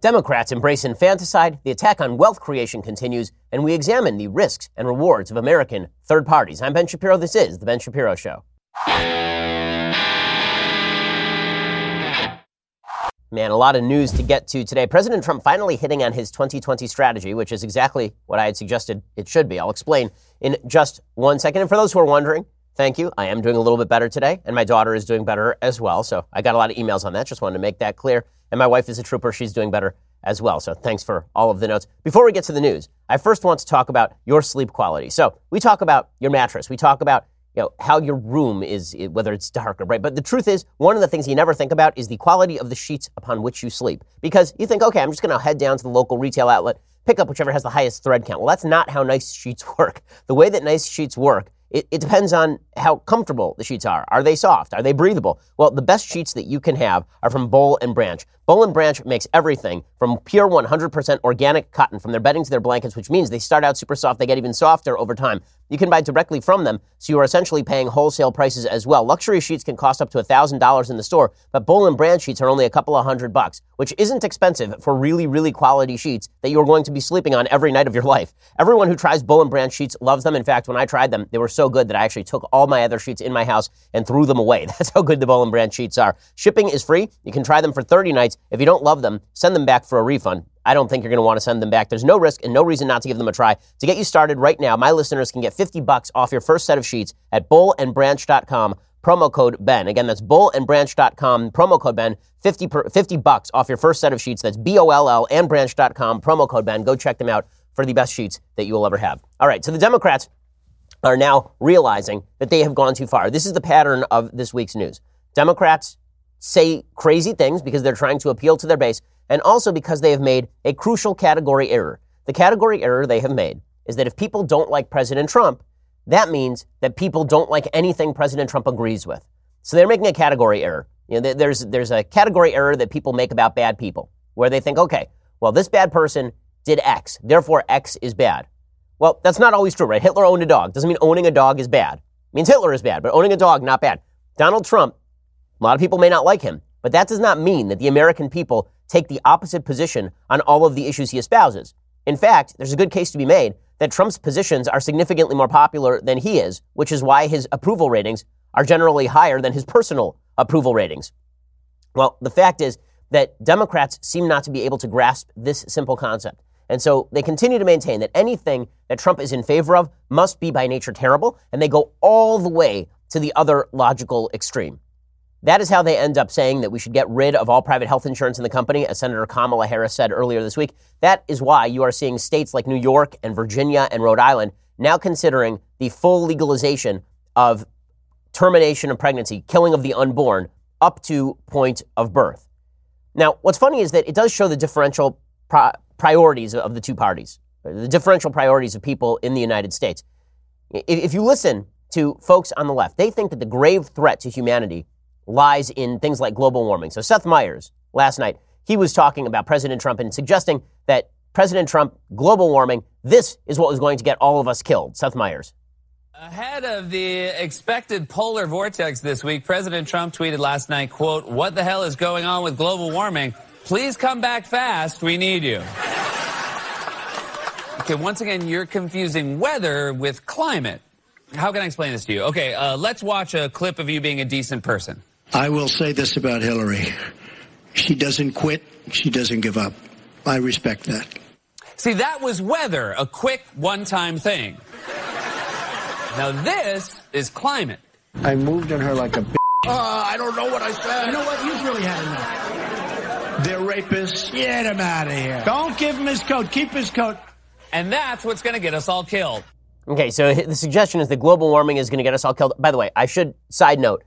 Democrats embrace infanticide, the attack on wealth creation continues, and we examine the risks and rewards of American third parties. I'm Ben Shapiro. This is The Ben Shapiro Show. Man, a lot of news to get to today. President Trump finally hitting on his 2020 strategy, which is exactly what I had suggested it should be. I'll explain in just one second. And for those who are wondering, thank you. I am doing a little bit better today, and my daughter is doing better as well. So I got a lot of emails on that. Just wanted to make that clear. And my wife is a trooper. She's doing better as well. So thanks for all of the notes. Before we get to the news, I first want to talk about your sleep quality. So we talk about your mattress. We talk about you know, how your room is, whether it's dark or bright. But the truth is, one of the things you never think about is the quality of the sheets upon which you sleep. Because you think, okay, I'm just going to head down to the local retail outlet, pick up whichever has the highest thread count. Well, that's not how nice sheets work. The way that nice sheets work it, it, depends on how comfortable the sheets are. Are they soft? Are they breathable? Well, the best sheets that you can have are from Boll and Branch. Boll and Branch makes everything from pure 100% organic cotton from their bedding to their blankets, which means they start out super soft. They get even softer over time. You can buy directly from them, so you are essentially paying wholesale prices as well. Luxury sheets can cost up to $1,000 in the store, but Boll and Branch sheets are only a couple of hundred bucks, which isn't expensive for really, really quality sheets that you're going to be sleeping on every night of your life. Everyone who tries Boll and Branch sheets loves them. In fact, when I tried them, they were so good that I actually took all my other sheets in my house and threw them away. That's how good the Boll and Branch sheets are. Shipping is free. You can try them for 30 nights. If you don't love them, send them back for a refund. I don't think you're going to want to send them back. There's no risk and no reason not to give them a try. To get you started right now, my listeners can get 50 bucks off your first set of sheets at bollandbranch.com promo code Ben. Again, that's bollandbranch.com, promo code Ben, 50, per, 50 bucks off your first set of sheets. That's B-O-L-L and branch.com, promo code Ben. Go check them out for the best sheets that you will ever have. All right, so the Democrats are now realizing that they have gone too far. This is the pattern of this week's news. Democrats say crazy things because they're trying to appeal to their base and also because they have made a crucial category error. The category error they have made is that if people don't like President Trump, that means that people don't like anything President Trump agrees with. So they're making a category error. You know, there's, there's a category error that people make about bad people, where they think, okay, well, this bad person did X, therefore X is bad. Well, that's not always true, right? Hitler owned a dog. Doesn't mean owning a dog is bad. It means Hitler is bad, but owning a dog, not bad. Donald Trump, a lot of people may not like him, but that does not mean that the American people take the opposite position on all of the issues he espouses. In fact, there's a good case to be made that Trump's positions are significantly more popular than he is, which is why his approval ratings are generally higher than his personal approval ratings. Well, the fact is that Democrats seem not to be able to grasp this simple concept. And so they continue to maintain that anything that Trump is in favor of must be by nature terrible, and they go all the way to the other logical extreme. That is how they end up saying that we should get rid of all private health insurance in the company, as Senator Kamala Harris said earlier this week. That is why you are seeing states like New York and Virginia and Rhode Island now considering the full legalization of termination of pregnancy, killing of the unborn, up to point of birth. Now, what's funny is that it does show the differential pro- priorities of the two parties, the differential priorities of people in the United States. If you listen to folks on the left, they think that the grave threat to humanity lies in things like global warming. So Seth Meyers, last night, he was talking about President Trump and suggesting that President Trump, global warming, this is what was going to get all of us killed. Seth Meyers. Ahead of the expected polar vortex this week, President Trump tweeted last night, quote, what the hell is going on with global warming? Please come back fast. We need you. Okay, once again, you're confusing weather with climate. How can I explain this to you? Okay, uh, let's watch a clip of you being a decent person. I will say this about Hillary. She doesn't quit. She doesn't give up. I respect that. See, that was weather, a quick one-time thing. Now this is climate. I moved on her like a bitch. Uh, I don't know what I said. You know what? You've really had enough. They're rapists. Get him out of here. Don't give him his coat. Keep his coat. And that's what's going to get us all killed. Okay, so the suggestion is that global warming is going to get us all killed. By the way, I should, side note,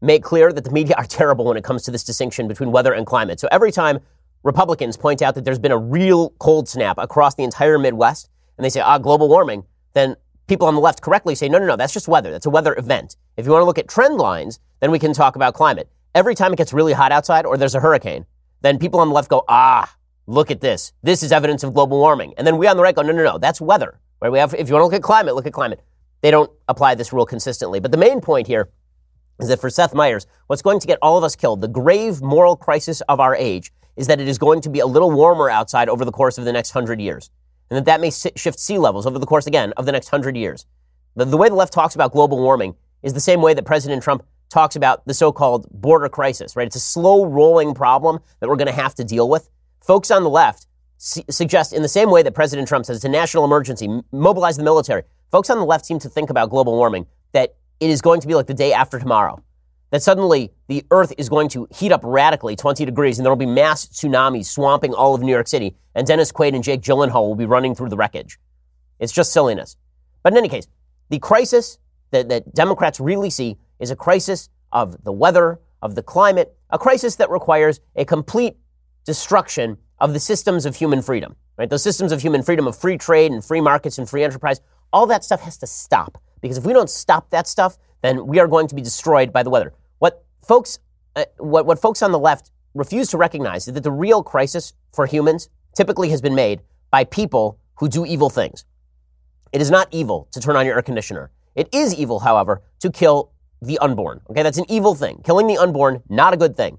make clear that the media are terrible when it comes to this distinction between weather and climate. So every time Republicans point out that there's been a real cold snap across the entire Midwest, and they say, ah, global warming, then people on the left correctly say, no, no, no, that's just weather. That's a weather event. If you want to look at trend lines, then we can talk about climate. Every time it gets really hot outside or there's a hurricane, then people on the left go, ah, look at this. This is evidence of global warming. And then we on the right go, no, no, no, that's weather. Right? We have, if you want to look at climate, look at climate. They don't apply this rule consistently. But the main point here is that for Seth Meyers, what's going to get all of us killed, the grave moral crisis of our age, is that it is going to be a little warmer outside over the course of the next hundred years. And that that may shift sea levels over the course, again, of the next hundred years. The, the way the left talks about global warming is the same way that President Trump talks about the so-called border crisis, right? It's a slow rolling problem that we're going to have to deal with. Folks on the left suggest in the same way that President Trump says it's a national emergency, mobilize the military. Folks on the left seem to think about global warming that it is going to be like the day after tomorrow. That suddenly the earth is going to heat up radically 20 degrees and there will be mass tsunamis swamping all of New York City and Dennis Quaid and Jake Gyllenhaal will be running through the wreckage. It's just silliness. But in any case, the crisis that, that Democrats really see is a crisis of the weather, of the climate, a crisis that requires a complete destruction of the systems of human freedom, right? Those systems of human freedom of free trade and free markets and free enterprise, all that stuff has to stop. Because if we don't stop that stuff, then we are going to be destroyed by the weather. What folks, uh, what, what folks on the left refuse to recognize is that the real crisis for humans typically has been made by people who do evil things. It is not evil to turn on your air conditioner. It is evil, however, to kill the unborn. Okay, that's an evil thing. Killing the unborn, not a good thing.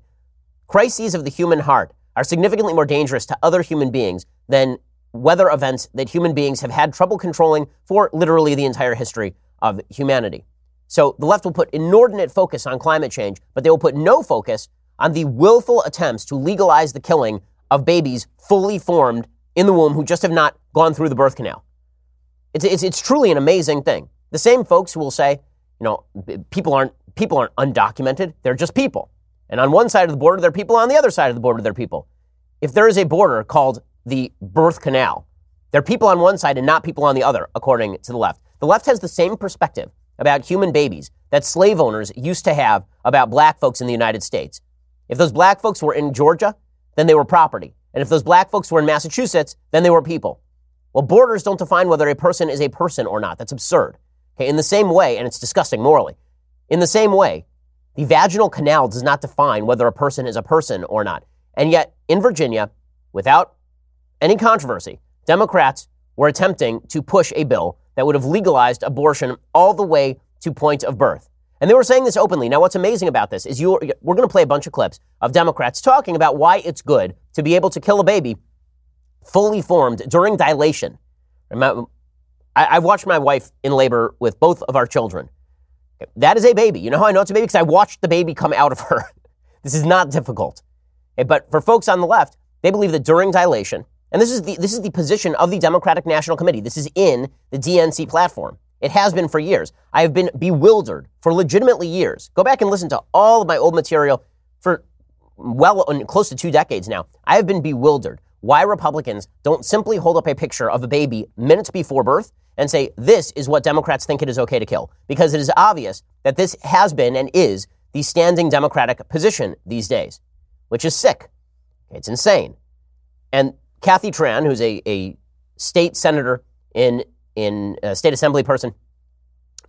Crises of the human heart are significantly more dangerous to other human beings than weather events that human beings have had trouble controlling for literally the entire history of humanity. So the left will put inordinate focus on climate change, but they will put no focus on the willful attempts to legalize the killing of babies fully formed in the womb who just have not gone through the birth canal. It's, it's, it's truly an amazing thing. The same folks who will say, you know, people aren't, people aren't undocumented, they're just people. And on one side of the border, there are people. On the other side of the border, there are people. If there is a border called the birth canal, there are people on one side and not people on the other, according to the left. The left has the same perspective about human babies that slave owners used to have about black folks in the United States. If those black folks were in Georgia, then they were property. And if those black folks were in Massachusetts, then they were people. Well, borders don't define whether a person is a person or not. That's absurd. Okay, in the same way, and it's disgusting morally, in the same way, the vaginal canal does not define whether a person is a person or not. And yet, in Virginia, without any controversy, Democrats were attempting to push a bill that would have legalized abortion all the way to point of birth. And they were saying this openly. Now, what's amazing about this is we're going to play a bunch of clips of Democrats talking about why it's good to be able to kill a baby fully formed during dilation. I've watched my wife in labor with both of our children. That is a baby. You know how I know it's a baby? Because I watched the baby come out of her. this is not difficult. But for folks on the left, they believe that during dilation, and this is the this is the position of the Democratic National Committee. This is in the DNC platform. It has been for years. I have been bewildered for legitimately years. Go back and listen to all of my old material for well close to two decades now. I have been bewildered why Republicans don't simply hold up a picture of a baby minutes before birth and say, this is what Democrats think it is okay to kill. Because it is obvious that this has been and is the standing Democratic position these days, which is sick. It's insane. And Kathy Tran, who's a, a state senator in, in a state assembly person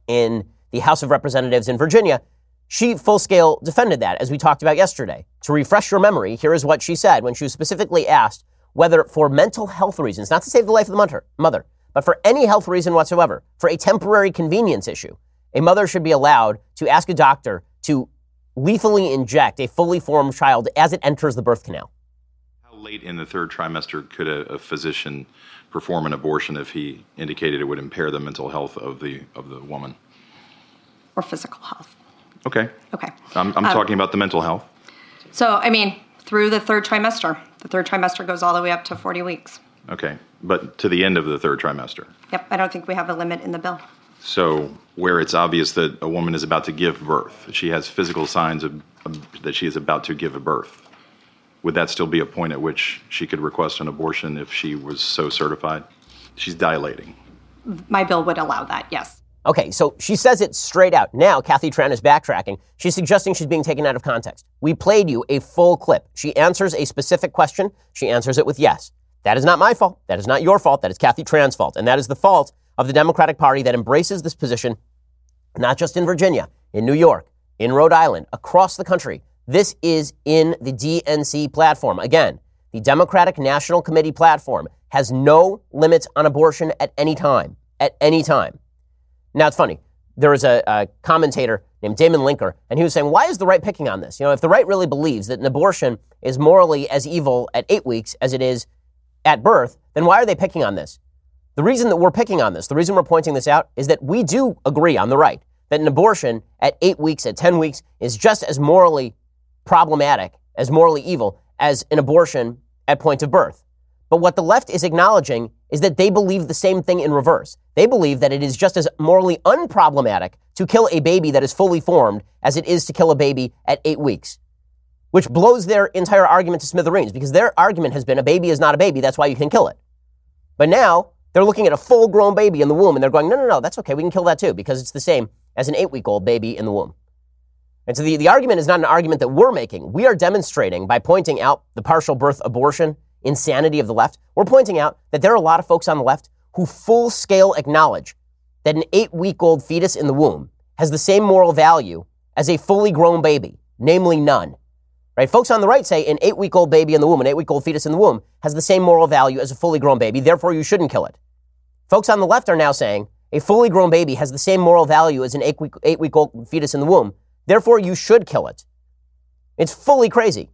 in the House of Representatives in Virginia, she full scale defended that, as we talked about yesterday. To refresh your memory, here is what she said when she was specifically asked whether for mental health reasons, not to save the life of the mother but for any health reason whatsoever, for a temporary convenience issue, a mother should be allowed to ask a doctor to lethally inject a fully formed child as it enters the birth canal. How late in the third trimester could a, a physician perform an abortion if he indicated it would impair the mental health of the of the woman? Or physical health. Okay. Okay. I'm, I'm um, talking about the mental health. So, I mean, through the third trimester. The third trimester goes all the way up to 40 weeks. Okay, but to the end of the third trimester. Yep, I don't think we have a limit in the bill. So, where it's obvious that a woman is about to give birth, she has physical signs of, of, that she is about to give a birth, would that still be a point at which she could request an abortion if she was so certified? She's dilating. My bill would allow that, yes. Okay, so she says it straight out. Now, Kathy Tran is backtracking. She's suggesting she's being taken out of context. We played you a full clip. She answers a specific question. She answers it with yes. That is not my fault. That is not your fault. That is Kathy Tran's fault. And that is the fault of the Democratic Party that embraces this position, not just in Virginia, in New York, in Rhode Island, across the country. This is in the DNC platform. Again, the Democratic National Committee platform has no limits on abortion at any time. At any time. Now, it's funny. There was a, a commentator named Damon Linker, and he was saying, why is the right picking on this? You know, if the right really believes that an abortion is morally as evil at eight weeks as it is at birth, then why are they picking on this? The reason that we're picking on this, the reason we're pointing this out, is that we do agree on the right that an abortion at eight weeks, at 10 weeks, is just as morally problematic, as morally evil, as an abortion at point of birth. But what the left is acknowledging is that they believe the same thing in reverse. They believe that it is just as morally unproblematic to kill a baby that is fully formed as it is to kill a baby at eight weeks, which blows their entire argument to smithereens because their argument has been a baby is not a baby, that's why you can kill it. But now they're looking at a full grown baby in the womb and they're going, no, no, no, that's okay, we can kill that too because it's the same as an eight week old baby in the womb. And so the, the argument is not an argument that we're making. We are demonstrating by pointing out the partial birth abortion insanity of the left. We're pointing out that there are a lot of folks on the left who full scale acknowledge that an eight week old fetus in the womb has the same moral value as a fully grown baby, namely none. Right? Folks on the right say an eight week old baby in the womb, an eight week old fetus in the womb, has the same moral value as a fully grown baby, therefore you shouldn't kill it. Folks on the left are now saying a fully grown baby has the same moral value as an eight week, old fetus in the womb, therefore you should kill it. It's fully crazy.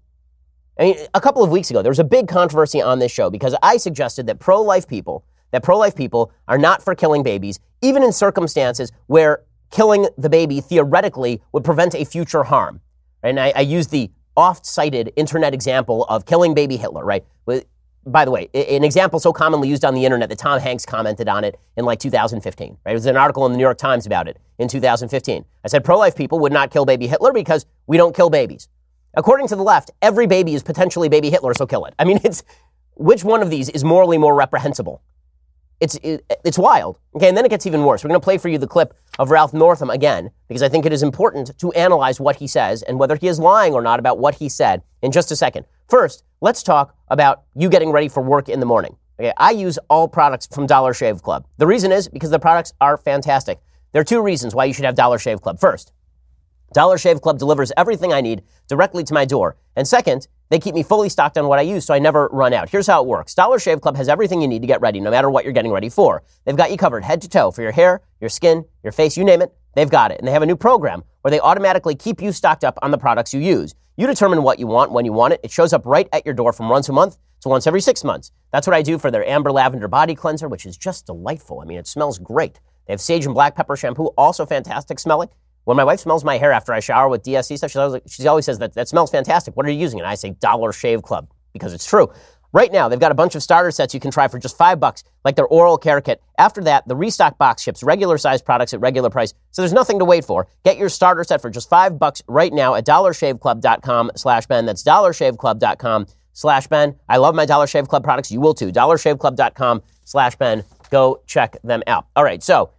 I mean, a couple of weeks ago, there was a big controversy on this show because I suggested that pro life people, that pro life people are not for killing babies, even in circumstances where killing the baby theoretically would prevent a future harm. And I, I used the oft cited internet example of killing baby Hitler, right? By the way, an example so commonly used on the internet that Tom Hanks commented on it in like 2015, right? It was an article in the New York Times about it in 2015. I said pro life people would not kill baby Hitler because we don't kill babies. According to the left, every baby is potentially baby Hitler, so kill it. I mean, it's which one of these is morally more reprehensible? It's it, it's wild. Okay, and then it gets even worse. We're going to play for you the clip of Ralph Northam again because I think it is important to analyze what he says and whether he is lying or not about what he said in just a second. First, let's talk about you getting ready for work in the morning. Okay, I use all products from Dollar Shave Club. The reason is because the products are fantastic. There are two reasons why you should have Dollar Shave Club. First, Dollar Shave Club delivers everything I need directly to my door. And second, they keep me fully stocked on what I use so I never run out. Here's how it works. Dollar Shave Club has everything you need to get ready, no matter what you're getting ready for. They've got you covered head to toe for your hair, your skin, your face, you name it. They've got it. And they have a new program where they automatically keep you stocked up on the products you use. You determine what you want when you want it. It shows up right at your door from once a month to once every six months. That's what I do for their Amber Lavender Body Cleanser, which is just delightful. I mean, it smells great. They have Sage and Black Pepper Shampoo, also fantastic smelling. When my wife smells my hair after I shower with DSC stuff, she always, she always says that that smells fantastic. What are you using? And I say Dollar Shave Club because it's true. Right now, they've got a bunch of starter sets you can try for just five bucks, like their oral care kit. After that, the restock box ships regular size products at regular price, so there's nothing to wait for. Get your starter set for just five bucks right now at dollarshaveclub.com slash Ben. That's dollarshaveclub.com slash Ben. I love my Dollar Shave Club products. You will too. dollarshaveclub.com slash Ben. Go check them out. All right, so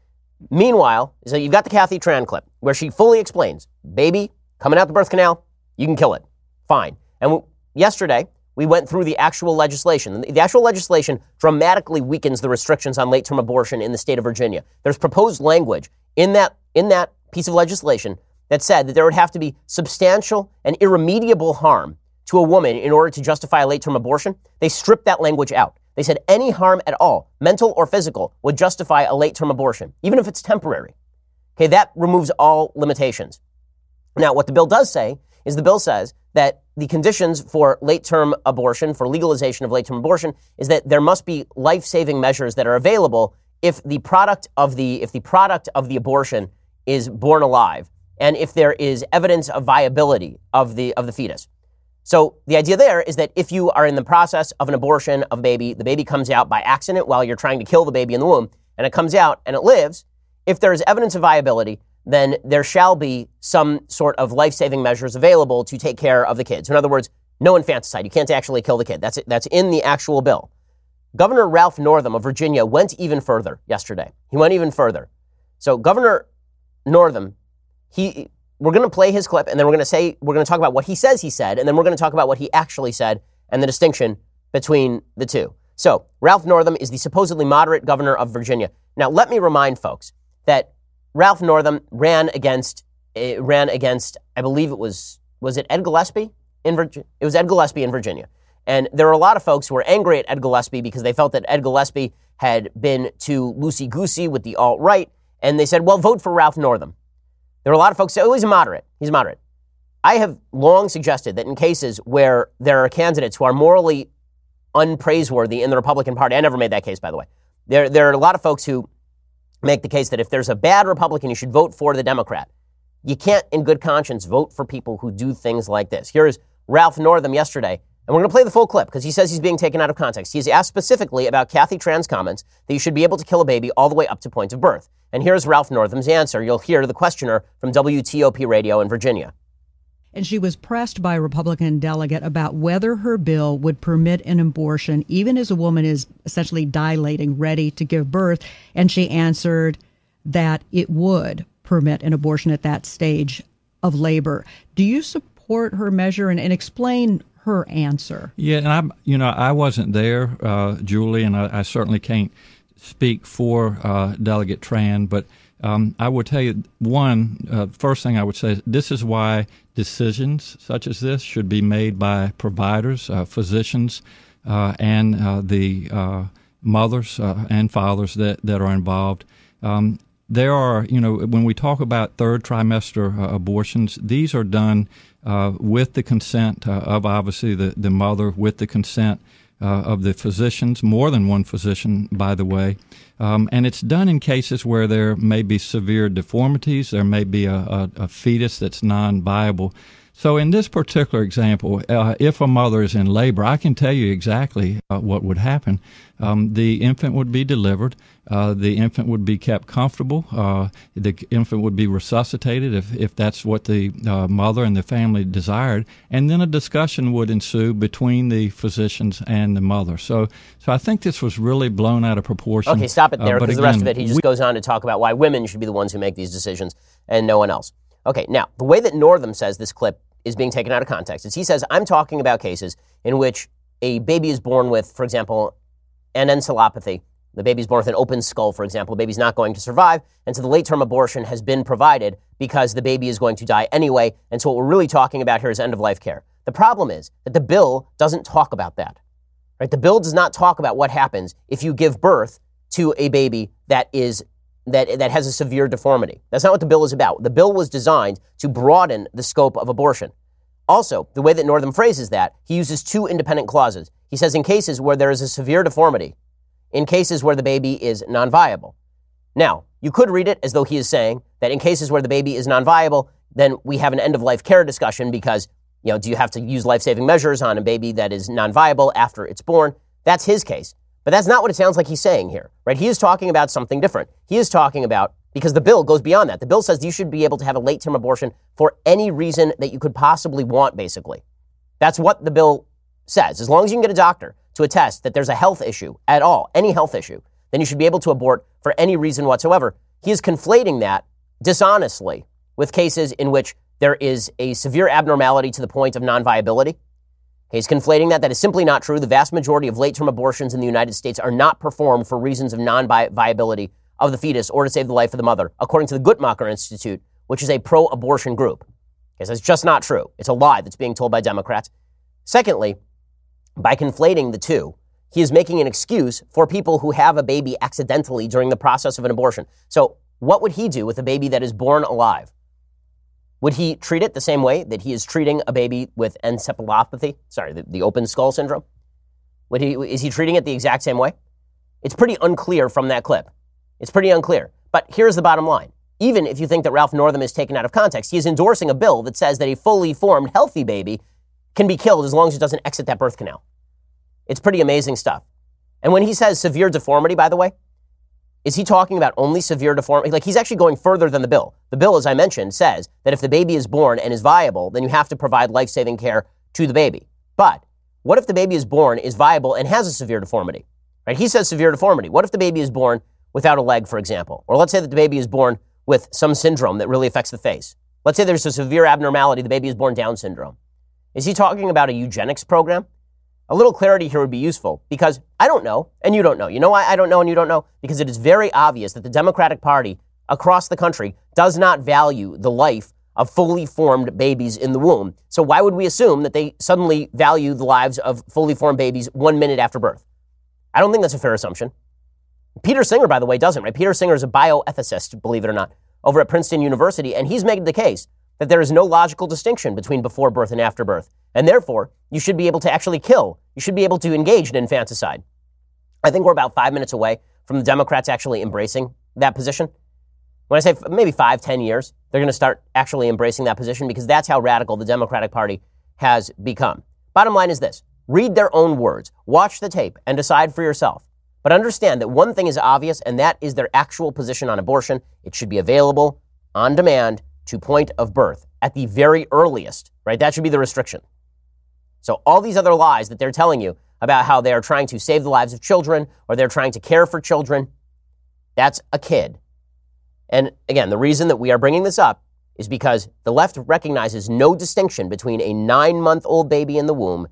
Meanwhile, so you've got the Kathy Tran clip where she fully explains, baby coming out the birth canal, you can kill it. Fine. And yesterday, we went through the actual legislation. The actual legislation dramatically weakens the restrictions on late-term abortion in the state of Virginia. There's proposed language in that, in that piece of legislation that said that there would have to be substantial and irremediable harm to a woman in order to justify a late-term abortion. They stripped that language out. They said any harm at all, mental or physical, would justify a late term abortion, even if it's temporary. Okay, that removes all limitations. Now, what the bill does say is the bill says that the conditions for late term abortion, for legalization of late term abortion, is that there must be life saving measures that are available if the product of the, if the product of the abortion is born alive and if there is evidence of viability of the, of the fetus. So the idea there is that if you are in the process of an abortion of a baby, the baby comes out by accident while you're trying to kill the baby in the womb, and it comes out and it lives, if there is evidence of viability, then there shall be some sort of life-saving measures available to take care of the kids. In other words, no infanticide. You can't actually kill the kid. That's. That's in the actual bill. Governor Ralph Northam of Virginia went even further yesterday. He went even further. So Governor Northam, he we're going to play his clip and then we're going to say, we're going to talk about what he says he said, and then we're going to talk about what he actually said and the distinction between the two. So, Ralph Northam is the supposedly moderate governor of Virginia. Now, let me remind folks that Ralph Northam ran against, uh, ran against, I believe it was, was it Ed Gillespie in Virginia? It was Ed Gillespie in Virginia. And there were a lot of folks who were angry at Ed Gillespie because they felt that Ed Gillespie had been too loosey goosey with the alt right. And they said, well, vote for Ralph Northam. There were a lot of folks say, oh, he's a moderate. He's a moderate. I have long suggested that in cases where there are candidates who are morally unpraiseworthy in the Republican Party, I never made that case, by the way. There, there are a lot of folks who make the case that if there's a bad Republican, you should vote for the Democrat. You can't, in good conscience, vote for people who do things like this. Here is Ralph Northam yesterday, and we're going to play the full clip because he says he's being taken out of context. He's asked specifically about Kathy Tran's comments that you should be able to kill a baby all the way up to point of birth. And here's Ralph Northam's answer. You'll hear the questioner from WTOP Radio in Virginia and she was pressed by a Republican delegate about whether her bill would permit an abortion even as a woman is essentially dilating, ready to give birth. And she answered that it would permit an abortion at that stage of labor. Do you support her measure and, and explain her answer? Yeah, and I, you know, I wasn't there, uh, Julie, and I, I, certainly can't speak for uh, Delegate Tran, but um, I would tell you one uh, first thing I would say this is why decisions such as this should be made by providers, uh, physicians, uh, and uh, the uh, mothers uh, and fathers that, that are involved. Um, there are, you know, when we talk about third trimester abortions, these are done with the consent of obviously the, the mother, with the consent uh, of the physicians, more than one physician, by the way. Um, and it's done in cases where there may be severe deformities, there may be a, a, a fetus that's non viable. So, in this particular example, uh, if a mother is in labor, I can tell you exactly uh, what would happen. Um, the infant would be delivered. Uh, the infant would be kept comfortable. Uh, the infant would be resuscitated if, if that's what the uh, mother and the family desired. And then a discussion would ensue between the physicians and the mother. So, so I think this was really blown out of proportion. Okay, stop it there, because uh, the rest of it, he just we, goes on to talk about why women should be the ones who make these decisions and no one else. Okay, now, the way that Northam says this clip is being taken out of context is he says, I'm talking about cases in which a baby is born with, for example, an encephalopathy. The baby's born with an open skull, for example. The baby's not going to survive. And so the late term abortion has been provided because the baby is going to die anyway. And so what we're really talking about here is end of life care. The problem is that the bill doesn't talk about that. Right? The bill does not talk about what happens if you give birth to a baby that is that, that has a severe deformity. That's not what the bill is about. The bill was designed to broaden the scope of abortion. Also, the way that Northam phrases that, he uses two independent clauses. He says in cases where there is a severe deformity, in cases where the baby is non viable. Now, you could read it as though he is saying that in cases where the baby is non viable, then we have an end of life care discussion because, you know, do you have to use life saving measures on a baby that is non viable after it's born? That's his case. But that's not what it sounds like he's saying here, right? He is talking about something different. He is talking about, because the bill goes beyond that. The bill says you should be able to have a late term abortion for any reason that you could possibly want, basically. That's what the bill says. As long as you can get a doctor to attest that there's a health issue at all, any health issue, then you should be able to abort for any reason whatsoever. He is conflating that dishonestly with cases in which there is a severe abnormality to the point of non viability He's conflating that. That is simply not true. The vast majority of late term abortions in the United States are not performed for reasons of non viability of the fetus or to save the life of the mother, according to the Guttmacher Institute, which is a pro abortion group. Okay, so it's just not true. It's a lie that's being told by Democrats. Secondly, by conflating the two, he is making an excuse for people who have a baby accidentally during the process of an abortion. So, what would he do with a baby that is born alive? Would he treat it the same way that he is treating a baby with encephalopathy? Sorry, the, the open skull syndrome? Would he, is he treating it the exact same way? It's pretty unclear from that clip. It's pretty unclear. But here's the bottom line. Even if you think that Ralph Northam is taken out of context, he is endorsing a bill that says that a fully formed, healthy baby can be killed as long as it doesn't exit that birth canal. It's pretty amazing stuff. And when he says severe deformity, by the way, is he talking about only severe deformity? Like he's actually going further than the bill. The bill, as I mentioned, says that if the baby is born and is viable, then you have to provide life saving care to the baby. But what if the baby is born, is viable, and has a severe deformity? Right? He says severe deformity. What if the baby is born without a leg, for example? Or let's say that the baby is born with some syndrome that really affects the face. Let's say there's a severe abnormality, the baby is born Down syndrome. Is he talking about a eugenics program? A little clarity here would be useful because I don't know and you don't know. You know why I don't know and you don't know? Because it is very obvious that the Democratic Party across the country does not value the life of fully formed babies in the womb. So why would we assume that they suddenly value the lives of fully formed babies one minute after birth? I don't think that's a fair assumption. Peter Singer, by the way, doesn't, right? Peter Singer is a bioethicist, believe it or not. over at Princeton University, and he's made the case that there is no logical distinction between before birth and after birth. And therefore, you should be able to actually kill. You should be able to engage in infanticide. I think we're about five minutes away from the Democrats actually embracing that position. When I say maybe five, ten years, they're going to start actually embracing that position because that's how radical the Democratic Party has become. Bottom line is this read their own words, watch the tape, and decide for yourself. But understand that one thing is obvious, and that is their actual position on abortion. It should be available on demand to point of birth at the very earliest, right? That should be the restriction. So all these other lies that they're telling you about how they are trying to save the lives of children or they're trying to care for children, that's a kid. And again, the reason that we are bringing this up is because the left recognizes no distinction between a nine month old baby in the womb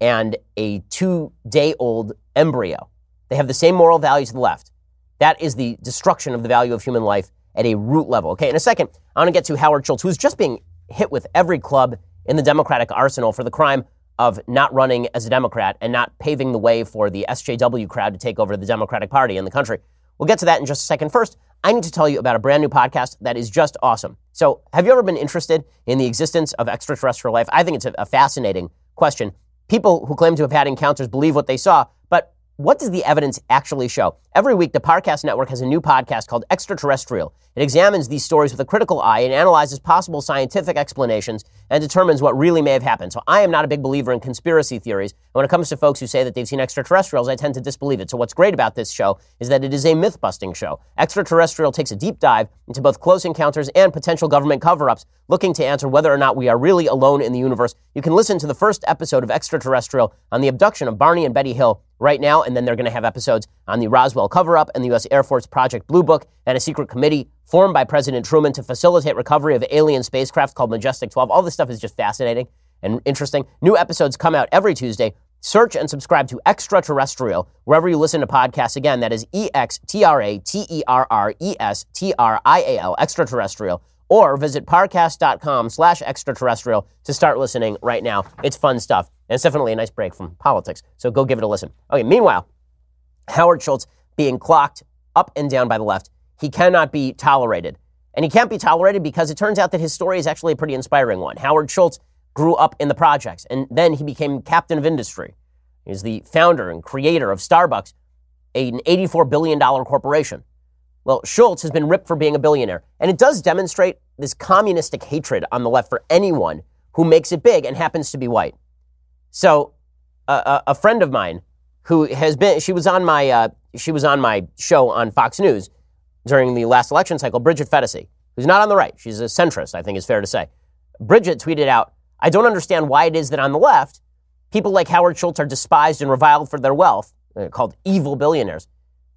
and a two day old embryo. They have the same moral values as the left. That is the destruction of the value of human life at a root level. Okay, in a second, I want to get to Howard Schultz, who's just being hit with every club in the Democratic arsenal for the crime of not running as a Democrat and not paving the way for the SJW crowd to take over the Democratic Party in the country. We'll get to that in just a second. First, I need to tell you about a brand new podcast that is just awesome. So, have you ever been interested in the existence of extraterrestrial life? I think it's a, a fascinating question. People who claim to have had encounters believe what they saw, what does the evidence actually show? Every week, the Parcast Network has a new podcast called Extraterrestrial. It examines these stories with a critical eye and analyzes possible scientific explanations and determines what really may have happened. So I am not a big believer in conspiracy theories. And when it comes to folks who say that they've seen extraterrestrials, I tend to disbelieve it. So what's great about this show is that it is a myth busting show. Extraterrestrial takes a deep dive into both close encounters and potential government cover ups, looking to answer whether or not we are really alone in the universe. You can listen to the first episode of Extraterrestrial on the abduction of Barney and Betty Hill right now, and then they're going to have episodes on the Roswell cover up and the U.S. Air Force Project Blue Book and a secret committee formed by President Truman to facilitate recovery of alien spacecraft called Majestic 12. All this stuff is just fascinating and interesting. New episodes come out every Tuesday. Search and subscribe to Extraterrestrial wherever you listen to podcasts. Again, that is E X T R A T E R R E S T R I A L, Extraterrestrial. Or visit parcast.com slash extraterrestrial to start listening right now. It's fun stuff. And it's definitely a nice break from politics. So go give it a listen. Okay, meanwhile, Howard Schultz being clocked up and down by the left. He cannot be tolerated. And he can't be tolerated because it turns out that his story is actually a pretty inspiring one. Howard Schultz grew up in the projects, and then he became captain of industry. He's the founder and creator of Starbucks, an $84 billion corporation. Well, Schultz has been ripped for being a billionaire. And it does demonstrate this communistic hatred on the left for anyone who makes it big and happens to be white. So, uh, a friend of mine who has been, she was on my, uh, she was on my show on Fox News during the last election cycle, Bridget Phetasy, who's not on the right. She's a centrist, I think is fair to say. Bridget tweeted out, I don't understand why it is that on the left, people like Howard Schultz are despised and reviled for their wealth, uh, called evil billionaires.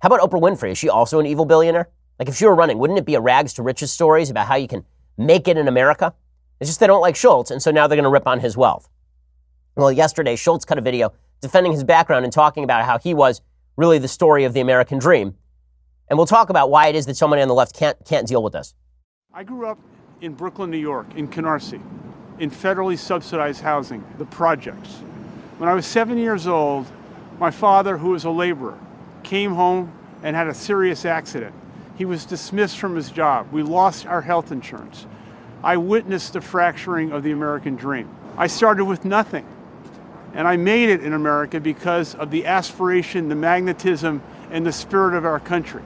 How about Oprah Winfrey? Is she also an evil billionaire? Like if she were running, wouldn't it be a rags to riches stories about how you can make it in America? It's just they don't like Schultz, and so now they're going to rip on his wealth. Well, yesterday, Schultz cut a video defending his background and talking about how he was really the story of the American dream. And we'll talk about why it is that somebody on the left can't, can't deal with this. I grew up in Brooklyn, New York, in Canarsie, in federally subsidized housing, the projects. When I was seven years old, my father, who was a laborer, came home and had a serious accident. He was dismissed from his job. We lost our health insurance. I witnessed the fracturing of the American dream. I started with nothing. And I made it in America because of the aspiration, the magnetism, and the spirit of our country.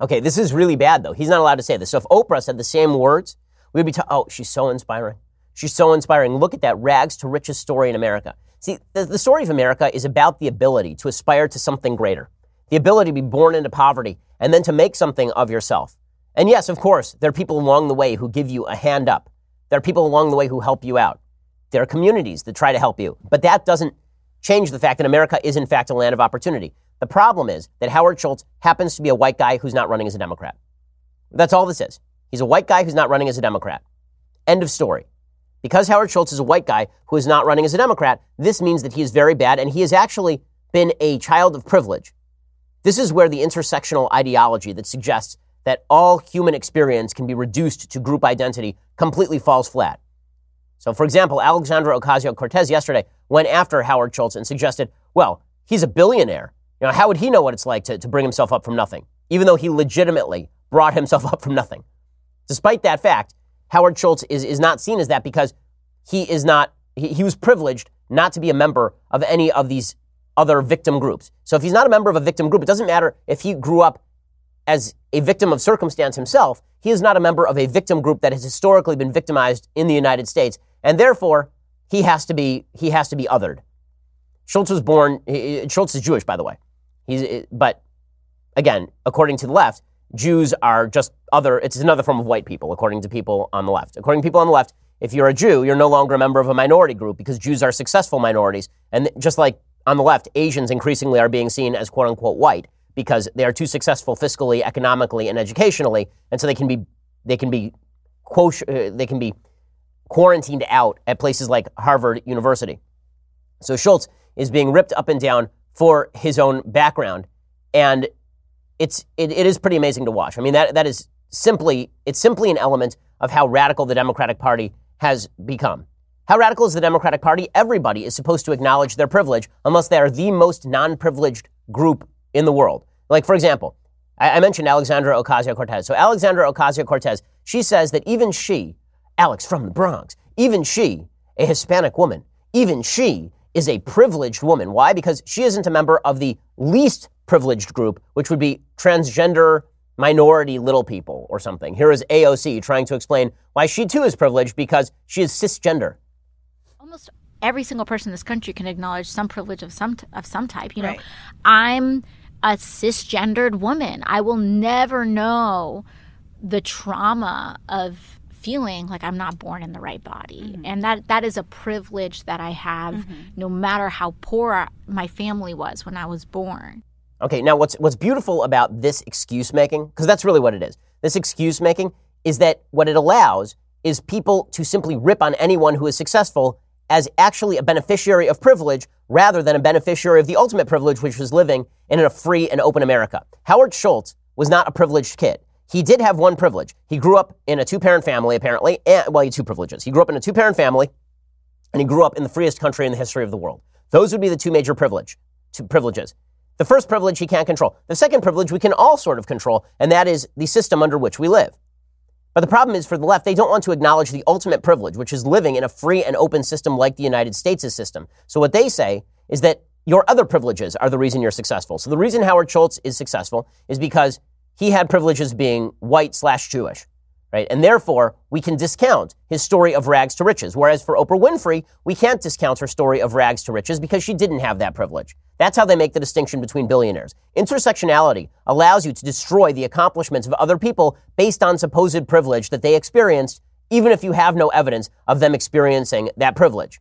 Okay, this is really bad, though. He's not allowed to say this. So if Oprah said the same words, we'd be, ta- oh, she's so inspiring. She's so inspiring. Look at that rags to riches story in America. See, the, the story of America is about the ability to aspire to something greater, the ability to be born into poverty and then to make something of yourself. And yes, of course, there are people along the way who give you a hand up. There are people along the way who help you out. There are communities that try to help you. But that doesn't change the fact that America is, in fact, a land of opportunity. The problem is that Howard Schultz happens to be a white guy who's not running as a Democrat. That's all this is. He's a white guy who's not running as a Democrat. End of story. Because Howard Schultz is a white guy who is not running as a Democrat, this means that he is very bad and he has actually been a child of privilege. This is where the intersectional ideology that suggests that all human experience can be reduced to group identity completely falls flat. So, for example, Alexandria Ocasio Cortez yesterday went after Howard Schultz and suggested, well, he's a billionaire. You know, how would he know what it's like to, to bring himself up from nothing, even though he legitimately brought himself up from nothing? Despite that fact, Howard Schultz is, is not seen as that because he is not, he, he was privileged not to be a member of any of these other victim groups. So if he's not a member of a victim group, it doesn't matter if he grew up as a victim of circumstance himself. He is not a member of a victim group that has historically been victimized in the United States, and therefore he has to be he has to be othered. Schultz was born. Schultz is Jewish, by the way. He's but again, according to the left, Jews are just other. It's another form of white people, according to people on the left. According to people on the left, if you're a Jew, you're no longer a member of a minority group because Jews are successful minorities, and just like on the left, Asians increasingly are being seen as quote unquote white because they are too successful fiscally, economically, and educationally, and so they can be they can be uh, they can be quarantined out at places like Harvard University. So Schultz is being ripped up and down for his own background, and it's it, it is pretty amazing to watch. I mean that that is simply it's simply an element of how radical the Democratic Party has become. How radical is the Democratic Party? Everybody is supposed to acknowledge their privilege unless they are the most non privileged group in the world. Like, for example, I, I mentioned Alexandria Ocasio Cortez. So, Alexandria Ocasio Cortez, she says that even she, Alex from the Bronx, even she, a Hispanic woman, even she is a privileged woman. Why? Because she isn't a member of the least privileged group, which would be transgender minority little people or something. Here is AOC trying to explain why she too is privileged because she is cisgender almost every single person in this country can acknowledge some privilege of some t- of some type. You know, right. I'm a cisgendered woman. I will never know the trauma of feeling like I'm not born in the right body. Mm-hmm. And that that is a privilege that I have mm-hmm. no matter how poor my family was when I was born. Okay, now what's what's beautiful about this excuse making because that's really what it is. This excuse making is that what it allows is people to simply rip on anyone who is successful as actually a beneficiary of privilege rather than a beneficiary of the ultimate privilege, which was living in a free and open America. Howard Schultz was not a privileged kid. He did have one privilege. He grew up in a two parent family, apparently. And, well, he had two privileges. He grew up in a two parent family, and he grew up in the freest country in the history of the world. Those would be the two major privilege, two privileges. The first privilege he can't control. The second privilege we can all sort of control, and that is the system under which we live. But the problem is for the left, they don't want to acknowledge the ultimate privilege, which is living in a free and open system like the United States' system. So what they say is that your other privileges are the reason you're successful. So the reason Howard Schultz is successful is because he had privileges being white slash Jewish right? And therefore, we can discount his story of rags to riches. Whereas for Oprah Winfrey, we can't discount her story of rags to riches because she didn't have that privilege. That's how they make the distinction between billionaires. Intersectionality allows you to destroy the accomplishments of other people based on supposed privilege that they experienced, even if you have no evidence of them experiencing that privilege.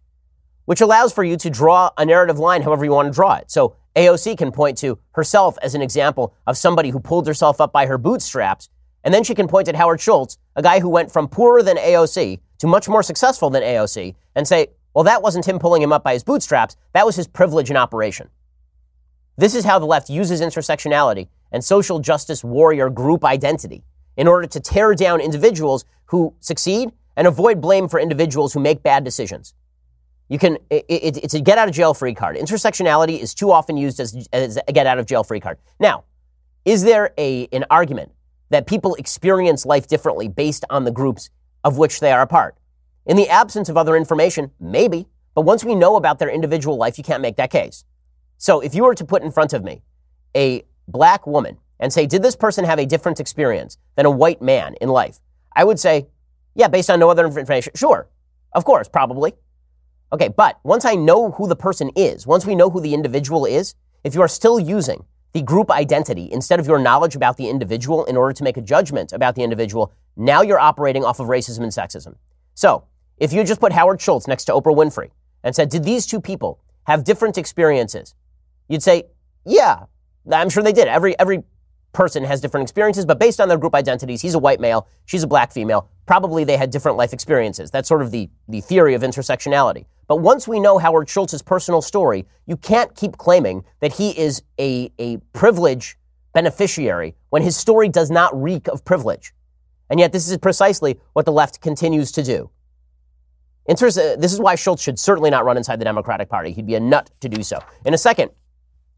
Which allows for you to draw a narrative line however you want to draw it. So AOC can point to herself as an example of somebody who pulled herself up by her bootstraps and then she can point at Howard Schultz, a guy who went from poorer than AOC to much more successful than AOC, and say, well, that wasn't him pulling him up by his bootstraps. That was his privilege in operation. This is how the left uses intersectionality and social justice warrior group identity in order to tear down individuals who succeed and avoid blame for individuals who make bad decisions. You can, it, it, it's a get out of jail free card. Intersectionality is too often used as, as a get out of jail free card. Now, is there a, an argument that people experience life differently based on the groups of which they are a part. In the absence of other information, maybe, but once we know about their individual life, you can't make that case. So if you were to put in front of me a black woman and say, did this person have a different experience than a white man in life? I would say, yeah, based on no other information, sure, of course, probably. Okay, but once I know who the person is, once we know who the individual is, if you are still using the group identity instead of your knowledge about the individual in order to make a judgment about the individual. Now you're operating off of racism and sexism. So, if you just put Howard Schultz next to Oprah Winfrey and said, Did these two people have different experiences? You'd say, Yeah, I'm sure they did. Every, every person has different experiences, but based on their group identities, he's a white male, she's a black female. Probably they had different life experiences. That's sort of the, the theory of intersectionality. But once we know Howard Schultz's personal story, you can't keep claiming that he is a, a privilege beneficiary when his story does not reek of privilege. And yet, this is precisely what the left continues to do. Inter- uh, this is why Schultz should certainly not run inside the Democratic Party. He'd be a nut to do so. In a second,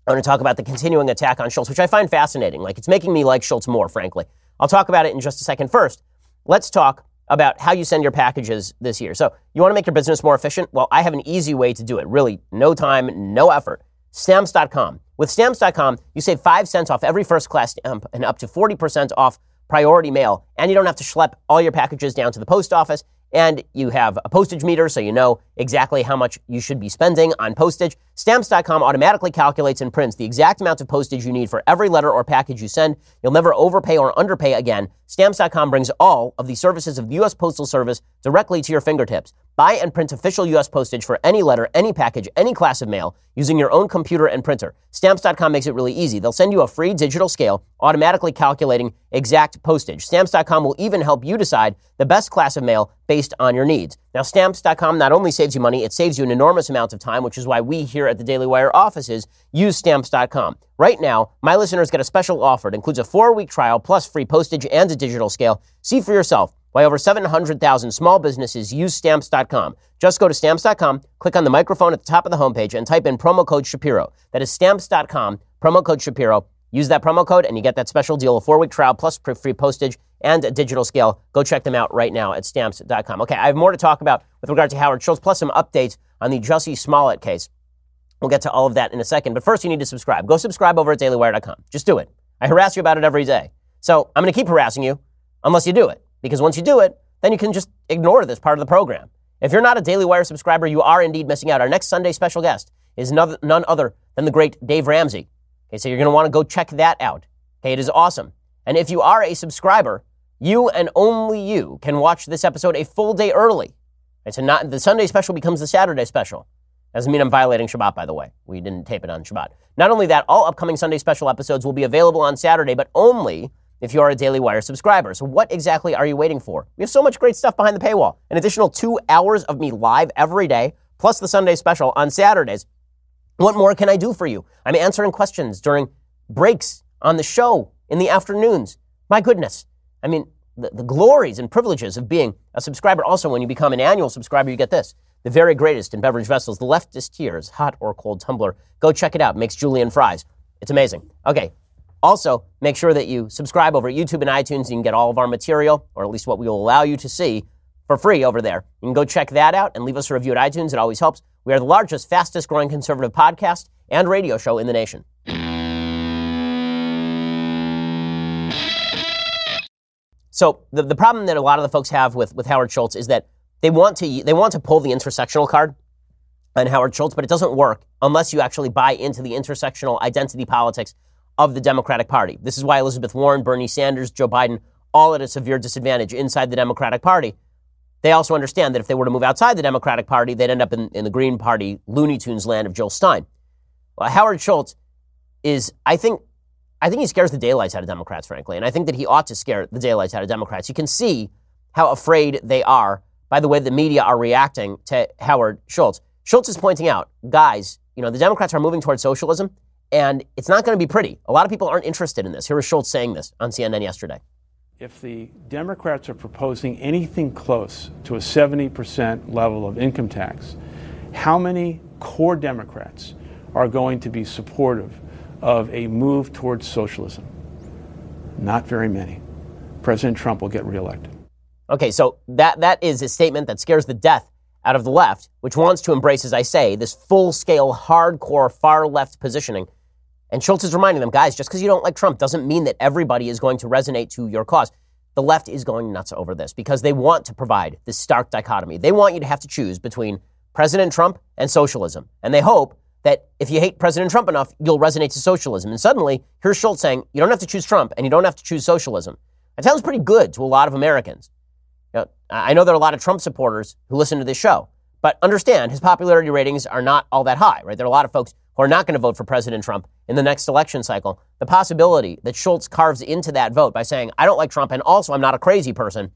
I want to talk about the continuing attack on Schultz, which I find fascinating. Like, it's making me like Schultz more, frankly. I'll talk about it in just a second. First, let's talk about how you send your packages this year. So, you want to make your business more efficient? Well, I have an easy way to do it. Really, no time, no effort. Stamps.com. With Stamps.com, you save 5 cents off every first class stamp and up to 40% off priority mail. And you don't have to schlep all your packages down to the post office and you have a postage meter so you know exactly how much you should be spending on postage. Stamps.com automatically calculates and prints the exact amount of postage you need for every letter or package you send. You'll never overpay or underpay again. Stamps.com brings all of the services of the U.S. Postal Service directly to your fingertips. Buy and print official U.S. postage for any letter, any package, any class of mail using your own computer and printer. Stamps.com makes it really easy. They'll send you a free digital scale, automatically calculating exact postage. Stamps.com will even help you decide the best class of mail based on your needs. Now, Stamps.com not only saves you money, it saves you an enormous amount of time, which is why we here at the Daily Wire offices use Stamps.com. Right now, my listeners get a special offer. It includes a four week trial plus free postage and a digital scale. See for yourself why over 700,000 small businesses use stamps.com. Just go to stamps.com, click on the microphone at the top of the homepage, and type in promo code Shapiro. That is stamps.com, promo code Shapiro. Use that promo code and you get that special deal, a four week trial plus free postage and a digital scale. Go check them out right now at stamps.com. Okay, I have more to talk about with regard to Howard Schultz, plus some updates on the Jussie Smollett case. We'll get to all of that in a second. But first, you need to subscribe. Go subscribe over at dailywire.com. Just do it. I harass you about it every day. So I'm going to keep harassing you unless you do it. Because once you do it, then you can just ignore this part of the program. If you're not a Daily Wire subscriber, you are indeed missing out. Our next Sunday special guest is none other than the great Dave Ramsey. Okay, so you're going to want to go check that out. Okay, it is awesome. And if you are a subscriber, you and only you can watch this episode a full day early. And so not the Sunday special becomes the Saturday special. Doesn't mean I'm violating Shabbat, by the way. We didn't tape it on Shabbat. Not only that, all upcoming Sunday special episodes will be available on Saturday, but only if you are a Daily Wire subscriber. So what exactly are you waiting for? We have so much great stuff behind the paywall. An additional two hours of me live every day, plus the Sunday special on Saturdays. What more can I do for you? I'm answering questions during breaks on the show in the afternoons. My goodness. I mean, the, the glories and privileges of being a subscriber. Also, when you become an annual subscriber, you get this. The very greatest in beverage vessels, the leftist tears, hot or cold tumbler. Go check it out. Makes julienne fries. It's amazing. Okay. Also, make sure that you subscribe over at YouTube and iTunes. You can get all of our material, or at least what we will allow you to see, for free over there. You can go check that out and leave us a review at iTunes. It always helps. We are the largest, fastest growing conservative podcast and radio show in the nation. So the, the problem that a lot of the folks have with, with Howard Schultz is that they want to they want to pull the intersectional card on Howard Schultz, but it doesn't work unless you actually buy into the intersectional identity politics of the Democratic Party. This is why Elizabeth Warren, Bernie Sanders, Joe Biden, all at a severe disadvantage inside the Democratic Party. They also understand that if they were to move outside the Democratic Party, they'd end up in, in the Green Party Looney Tunes land of Jill Stein. Well, Howard Schultz is, I think, I think he scares the daylights out of Democrats, frankly, and I think that he ought to scare the daylights out of Democrats. You can see how afraid they are by the way the media are reacting to Howard Schultz. Schultz is pointing out, guys, you know, the Democrats are moving towards socialism, and it's not going to be pretty. A lot of people aren't interested in this. Here was Schultz saying this on CNN yesterday. If the Democrats are proposing anything close to a 70% level of income tax, how many core Democrats are going to be supportive of a move towards socialism? Not very many. President Trump will get reelected. Okay, so that, that is a statement that scares the death out of the left, which wants to embrace, as I say, this full scale, hardcore, far left positioning. And Schultz is reminding them, guys, just because you don't like Trump doesn't mean that everybody is going to resonate to your cause. The left is going nuts over this because they want to provide this stark dichotomy. They want you to have to choose between President Trump and socialism. And they hope that if you hate President Trump enough, you'll resonate to socialism. And suddenly, here's Schultz saying, you don't have to choose Trump and you don't have to choose socialism. That sounds pretty good to a lot of Americans. You know, I know there are a lot of Trump supporters who listen to this show, but understand his popularity ratings are not all that high, right? There are a lot of folks who are not going to vote for President Trump in the next election cycle. The possibility that Schultz carves into that vote by saying, I don't like Trump and also I'm not a crazy person,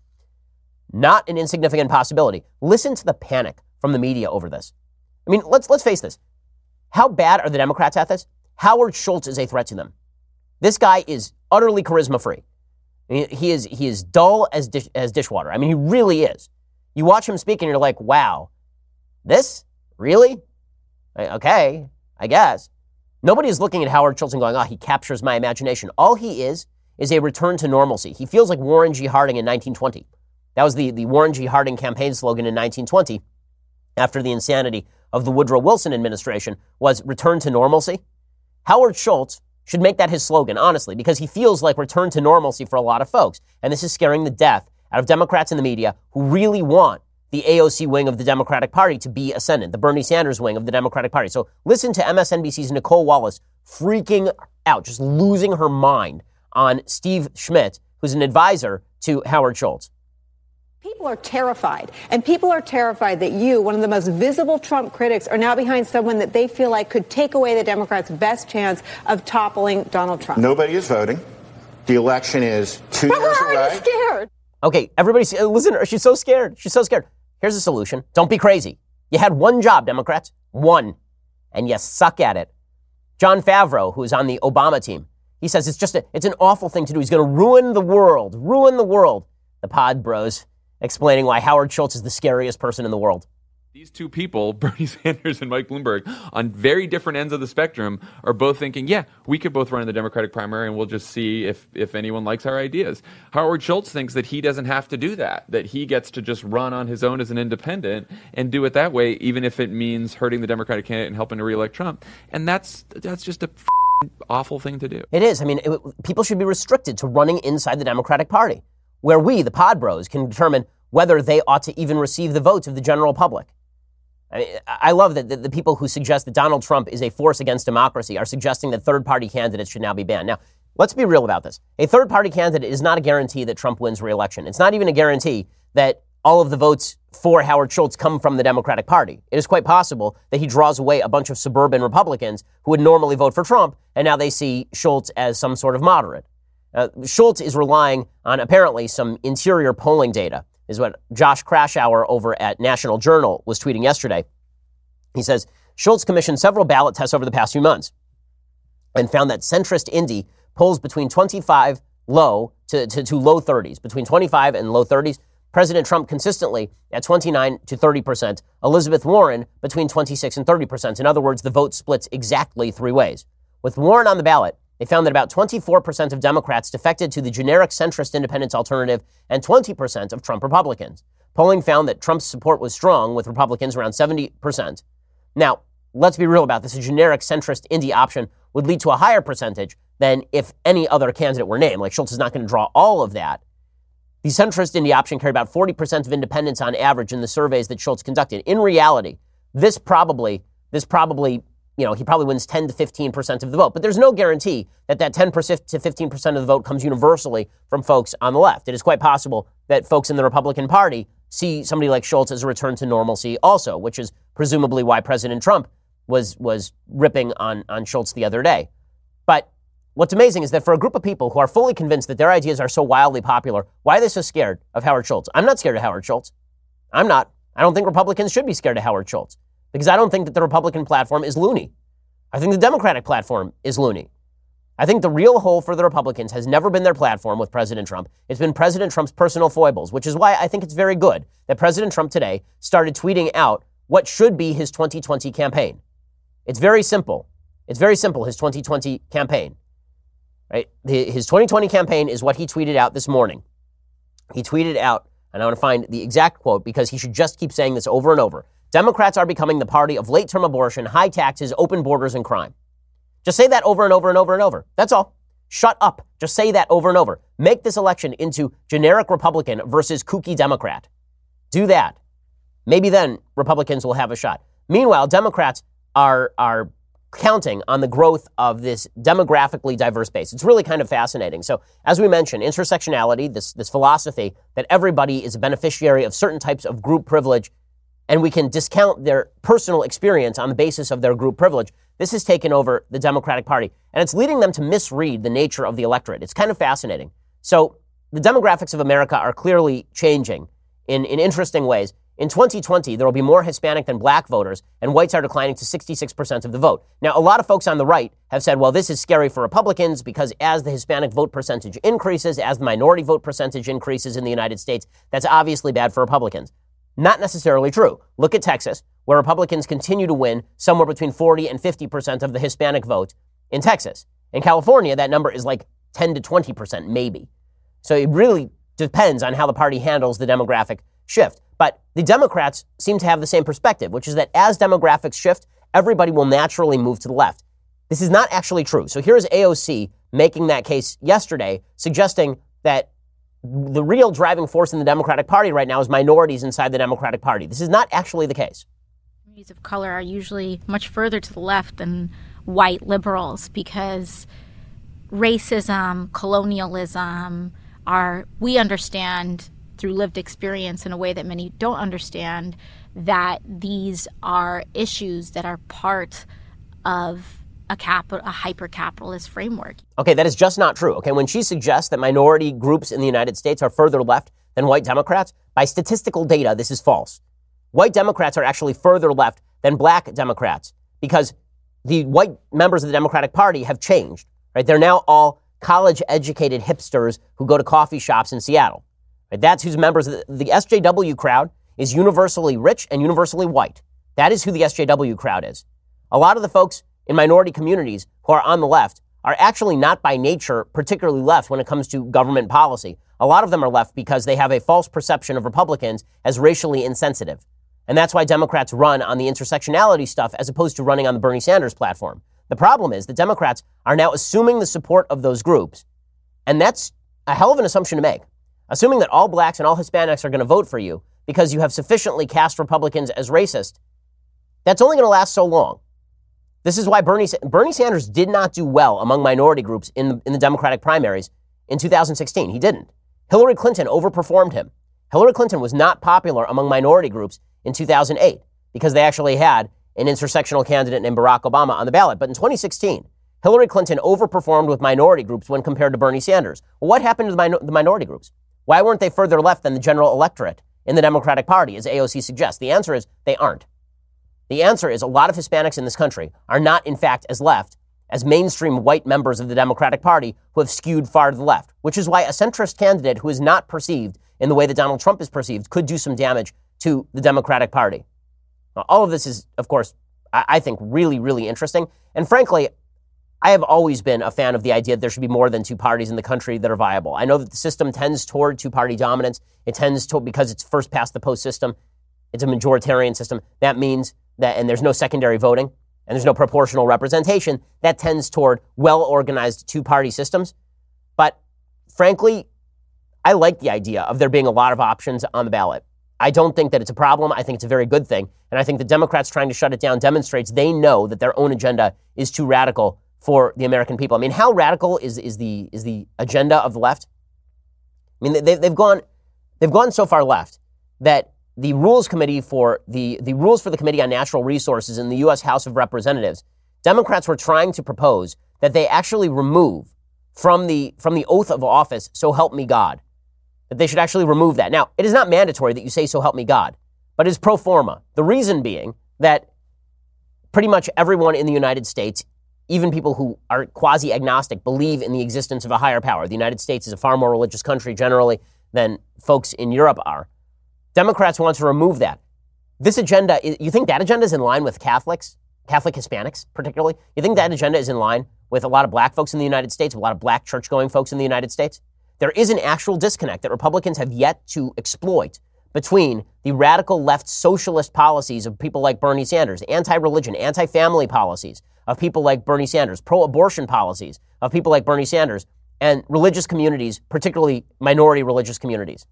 not an insignificant possibility. Listen to the panic from the media over this. I mean, let's, let's face this. How bad are the Democrats at this? Howard Schultz is a threat to them. This guy is utterly charisma free. He is, he is dull as, dish, as dishwater. I mean, he really is. You watch him speak and you're like, wow, this? Really? Okay, I guess. Nobody is looking at Howard Schultz and going, oh, he captures my imagination. All he is is a return to normalcy. He feels like Warren G. Harding in 1920. That was the, the Warren G. Harding campaign slogan in 1920 after the insanity of the Woodrow Wilson administration was return to normalcy. Howard Schultz should make that his slogan, honestly, because he feels like return to normalcy for a lot of folks. And this is scaring the death out of Democrats in the media who really want the AOC wing of the Democratic Party to be ascendant, the Bernie Sanders wing of the Democratic Party. So listen to MSNBC's Nicolle Wallace freaking out, just losing her mind on Steve Schmidt, who's an advisor to Howard Schultz. People are terrified, and people are terrified that you, one of the most visible Trump critics, are now behind someone that they feel like could take away the Democrats' best chance of toppling Donald Trump. Nobody is voting. The election is two but years away. scared. Okay, everybody, listen. She's so scared. She's so scared. Here's a solution. Don't be crazy. You had one job, Democrats, one, and you suck at it. Jon Favreau, who's on the Obama team, he says it's just a, it's an awful thing to do. He's going to ruin the world, ruin the world. The Pod Bros explaining why Howard Schultz is the scariest person in the world. These two people, Bernie Sanders and Mike Bloomberg, on very different ends of the spectrum, are both thinking, yeah, we could both run in the Democratic primary and we'll just see if, if anyone likes our ideas. Howard Schultz thinks that he doesn't have to do that, that he gets to just run on his own as an independent and do it that way, even if it means hurting the Democratic candidate and helping to reelect Trump. And that's, that's just a awful thing to do. It is. I mean, it, people should be restricted to running inside the Democratic Party, where we, the Pod Bros, can determine whether they ought to even receive the votes of the general public. I, mean, I love that the, people who suggest that Donald Trump is a force against democracy are suggesting that third party candidates should now be banned. Now, let's be real about this. A third party candidate is not a guarantee that Trump wins reelection. It's not even a guarantee that all of the votes for Howard Schultz come from the Democratic Party. It is quite possible that he draws away a bunch of suburban Republicans who would normally vote for Trump, and now they see Schultz as some sort of moderate. Uh, Schultz is relying on apparently some interior polling data is what Josh Kraushaar over at National Journal was tweeting yesterday. He says Schultz commissioned several ballot tests over the past few months and found that centrist Indy polls between 25 low to, to, to low 30s, between 25 and low 30s. President Trump consistently at 29 to 30 percent. Elizabeth Warren between 26 and 30 percent. In other words, the vote splits exactly three ways. With Warren on the ballot, they found that about 24% of Democrats defected to the generic centrist independence alternative and 20% of Trump Republicans. Polling found that Trump's support was strong, with Republicans around 70%. Now, let's be real about this. A generic centrist indie option would lead to a higher percentage than if any other candidate were named. Like Schultz is not going to draw all of that. The centrist indie option carried about 40% of independents on average in the surveys that Schultz conducted. In reality, this probably, this probably you know, he probably wins 10 to 15% of the vote. But there's no guarantee that that 10 to 15% of the vote comes universally from folks on the left. It is quite possible that folks in the Republican Party see somebody like Schultz as a return to normalcy also, which is presumably why President Trump was, was ripping on, on Schultz the other day. But what's amazing is that for a group of people who are fully convinced that their ideas are so wildly popular, why are they so scared of Howard Schultz? I'm not scared of Howard Schultz. I'm not. I don't think Republicans should be scared of Howard Schultz because I don't think that the Republican platform is loony. I think the Democratic platform is loony. I think the real hole for the Republicans has never been their platform with President Trump. It's been President Trump's personal foibles, which is why I think it's very good that President Trump today started tweeting out what should be his 2020 campaign. It's very simple. It's very simple, his 2020 campaign. Right? His 2020 campaign is what he tweeted out this morning. He tweeted out, and I want to find the exact quote because he should just keep saying this over and over. Democrats are becoming the party of late term abortion, high taxes, open borders, and crime. Just say that over and over and over and over. That's all. Shut up. Just say that over and over. Make this election into generic Republican versus kooky Democrat. Do that. Maybe then Republicans will have a shot. Meanwhile, Democrats are, are counting on the growth of this demographically diverse base. It's really kind of fascinating. So, as we mentioned, intersectionality, this, this philosophy that everybody is a beneficiary of certain types of group privilege and we can discount their personal experience on the basis of their group privilege. This has taken over the Democratic Party, and it's leading them to misread the nature of the electorate. It's kind of fascinating. So, the demographics of America are clearly changing in, in interesting ways. In 2020, there will be more Hispanic than black voters, and whites are declining to 66% of the vote. Now, a lot of folks on the right have said, well, this is scary for Republicans because as the Hispanic vote percentage increases, as the minority vote percentage increases in the United States, that's obviously bad for Republicans. Not necessarily true. Look at Texas, where Republicans continue to win somewhere between 40 and 50% of the Hispanic vote in Texas. In California, that number is like 10 to 20%, maybe. So it really, depends on how the party handles the demographic shift. But the Democrats seem to have the same perspective, which is that as demographics shift, everybody will naturally move to the left. This is not actually true. So here's AOC making that case yesterday, suggesting that the real driving force in the Democratic Party right now is minorities inside the Democratic Party. This is not actually the case. Communities of color are usually much further to the left than white liberals because racism, colonialism are, we understand through lived experience in a way that many don't understand that these are issues that are part of a cap a hyper capitalist framework. Okay, that is just not true. Okay, when she suggests that minority groups in the United States are further left than white Democrats, by statistical data, this is false. White Democrats are actually further left than black Democrats because the white members of the Democratic Party have changed. Right? They're now all college educated hipsters who go to coffee shops in Seattle. Right? That's who's members of the, the SJW crowd is universally rich and universally white. That is who the SJW crowd is. A lot of the folks in minority communities who are on the left are actually not by nature particularly left when it comes to government policy. A lot of them are left because they have a false perception of Republicans as racially insensitive. And that's why Democrats run on the intersectionality stuff as opposed to running on the Bernie Sanders platform. The problem is the Democrats are now assuming the support of those groups. And that's a hell of an assumption to make. Assuming that all blacks and all Hispanics are going to vote for you because you have sufficiently cast Republicans as racist, that's only going to last so long. This is why Bernie, Bernie Sanders did not do well among minority groups in the, in the Democratic primaries in 2016. He didn't. Hillary Clinton overperformed him. Hillary Clinton was not popular among minority groups in 2008 because they actually had an intersectional candidate named Barack Obama on the ballot. But in 2016, Hillary Clinton overperformed with minority groups when compared to Bernie Sanders. Well, what happened to the, min- the minority groups? Why weren't they further left than the general electorate in the Democratic Party, as AOC suggests? The answer is they aren't. The answer is a lot of Hispanics in this country are not, in fact, as left as mainstream white members of the Democratic Party who have skewed far to the left, which is why a centrist candidate who is not perceived in the way that Donald Trump is perceived could do some damage to the Democratic Party. Now, all of this is, of course, I, I think really, really interesting. And frankly, I have always been a fan of the idea that there should be more than two parties in the country that are viable. I know that the system tends toward two party dominance. It tends to, because it's first past the post system, it's a majoritarian system. That means that, and there's no secondary voting and there's no proportional representation, that tends toward well organized two party systems. But frankly, I like the idea of there being a lot of options on the ballot. I don't think that it's a problem. I think it's a very good thing. And I think the Democrats trying to shut it down demonstrates they know that their own agenda is too radical for the American people. I mean, how radical is, is, the, is the agenda of the left? I mean, they, they've, gone, they've gone so far left that the rules committee for the, the rules for the Committee on Natural Resources in the U.S. House of Representatives, Democrats were trying to propose that they actually remove from the, from the oath of office, so help me God, that they should actually remove that. Now, it is not mandatory that you say, so help me God, but it is pro forma. The reason being that pretty much everyone in the United States, even people who are quasi agnostic, believe in the existence of a higher power. The United States is a far more religious country generally than folks in Europe are. Democrats want to remove that. This agenda, you think that agenda is in line with Catholics, Catholic Hispanics particularly? You think that agenda is in line with a lot of black folks in the United States, a lot of black church going folks in the United States? There is an actual disconnect that Republicans have yet to exploit between the radical left socialist policies of people like Bernie Sanders, anti religion, anti family policies of people like Bernie Sanders, pro abortion policies of people like Bernie Sanders, and religious communities, particularly minority religious communities.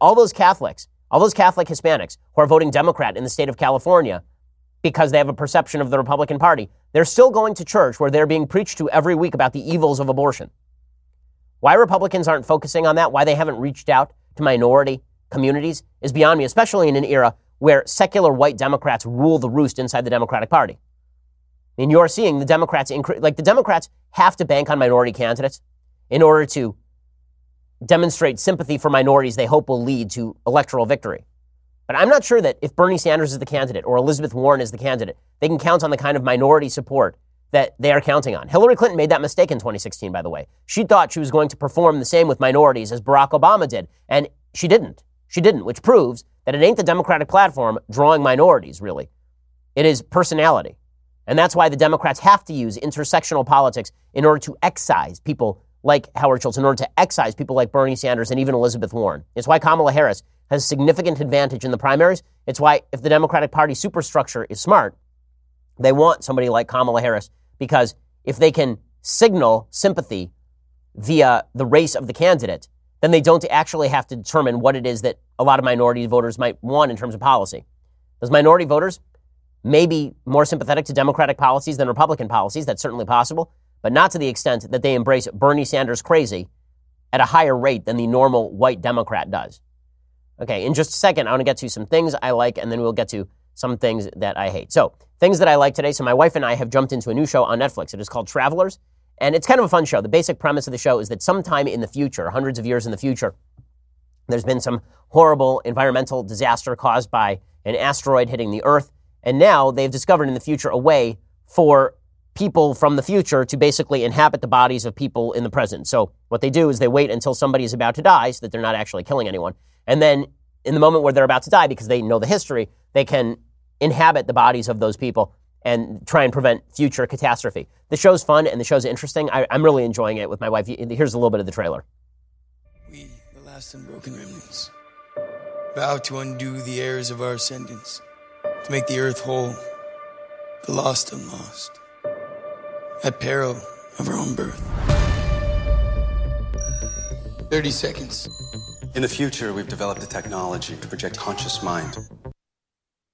All those Catholics, all those Catholic Hispanics who are voting Democrat in the state of California because they have a perception of the Republican Party, they're still going to church where they're being preached to every week about the evils of abortion. Why Republicans aren't focusing on that, why they haven't reached out to minority communities, is beyond me, especially in an era where secular white Democrats rule the roost inside the Democratic Party. And you're seeing the Democrats, incre- like the Democrats have to bank on minority candidates in order to demonstrate sympathy for minorities they hope will lead to electoral victory. But I'm not sure that if Bernie Sanders is the candidate or Elizabeth Warren is the candidate, they can count on the kind of minority support that they are counting on. Hillary Clinton made that mistake in 2016, by the way. She thought she was going to perform the same with minorities as Barack Obama did, and she didn't. She didn't, which proves that it ain't the Democratic platform drawing minorities, really. It is personality. And that's why the Democrats have to use intersectional politics in order to excise people like Howard Schultz, in order to excise people like Bernie Sanders and even Elizabeth Warren. It's why Kamala Harris has significant advantage in the primaries. It's why, if the Democratic Party superstructure is smart, they want somebody like Kamala Harris because if they can signal sympathy via the race of the candidate, then they don't actually have to determine what it is that a lot of minority voters might want in terms of policy. Those minority voters may be more sympathetic to Democratic policies than Republican policies. That's certainly possible, but not to the extent that they embrace Bernie Sanders crazy at a higher rate than the normal white Democrat does. Okay, in just a second, I want to get to some things I like, and then we'll get to some things that I hate. So, things that I like today. So, my wife and I have jumped into a new show on Netflix. It is called Travelers, and it's kind of a fun show. The basic premise of the show is that sometime in the future, hundreds of years in the future, there's been some horrible environmental disaster caused by an asteroid hitting the Earth. And now they've discovered in the future a way for people from the future to basically inhabit the bodies of people in the present. So what they do is they wait until somebody is about to die so that they're not actually killing anyone. And then in the moment where they're about to die, because they know the history, they can inhabit the bodies of those people and try and prevent future catastrophe. The show's fun and the show's interesting. I, am really enjoying it with my wife. Here's a little bit of the trailer. We, the last unbroken remnants, vow to undo the errors of our ascendants, to make the earth whole, the lost unlost, at peril of our own birth. 30 seconds. In the future, we've developed a technology to project conscious mind.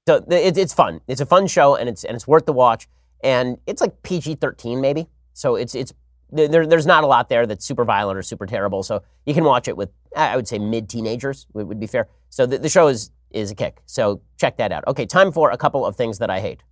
So it, it's fun. It's a fun show, and it's and it's worth the watch. And it's like PG thirteen, maybe. So it's it's there, there's not a lot there that's super violent or super terrible. So you can watch it with I would say mid teenagers would, would be fair. So the, the show is is a kick. So check that out. Okay, time for a couple of things that I hate.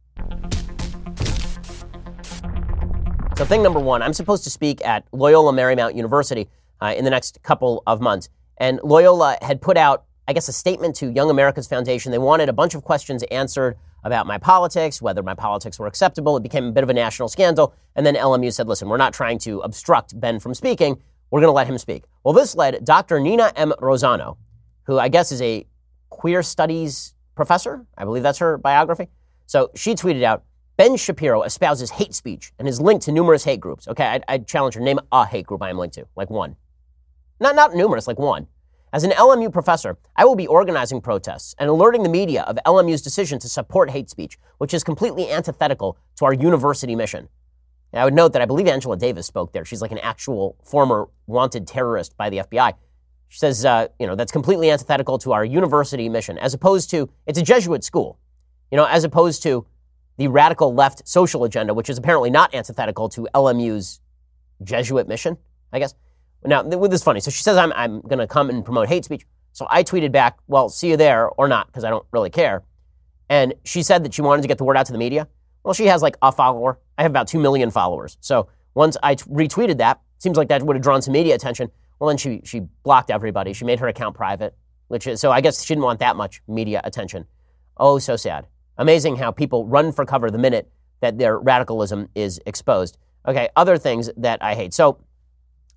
So thing number one, I'm supposed to speak at Loyola Marymount University uh, in the next couple of months. And Loyola had put out, I guess, a statement to Young America's Foundation. They wanted a bunch of questions answered about my politics, whether my politics were acceptable. It became a bit of a national scandal. And then LMU said, listen, we're not trying to obstruct Ben from speaking. We're going to let him speak. Well, this led Dr. Nina M. Lozano, who I guess is a queer studies professor. I believe that's her biography. So she tweeted out, Ben Shapiro espouses hate speech and is linked to numerous hate groups. Okay, I'd, I'd challenge her. Name a hate group I am linked to, like one. Not, not numerous, like one. As an LMU professor, I will be organizing protests and alerting the media of LMU's decision to support hate speech, which is completely antithetical to our university mission. And I would note that I believe Angela Davis spoke there. She's like an actual former wanted terrorist by the FBI. She says, uh, you know, that's completely antithetical to our university mission, as opposed to, it's a Jesuit school, you know, as opposed to the radical left social agenda, which is apparently not antithetical to LMU's Jesuit mission, I guess. Now, this is funny. So she says, I'm, I'm going to come and promote hate speech. So I tweeted back, well, see you there or not, because I don't really care. And she said that she wanted to get the word out to the media. Well, she has like a follower. I have about 2 million followers. So once I t- retweeted that, seems like that would have drawn some media attention. Well, then she, she blocked everybody. She made her account private, which is, so I guess she didn't want that much media attention. Oh, so sad. Amazing how people run for cover the minute that their radicalism is exposed. Okay, other things that I hate. So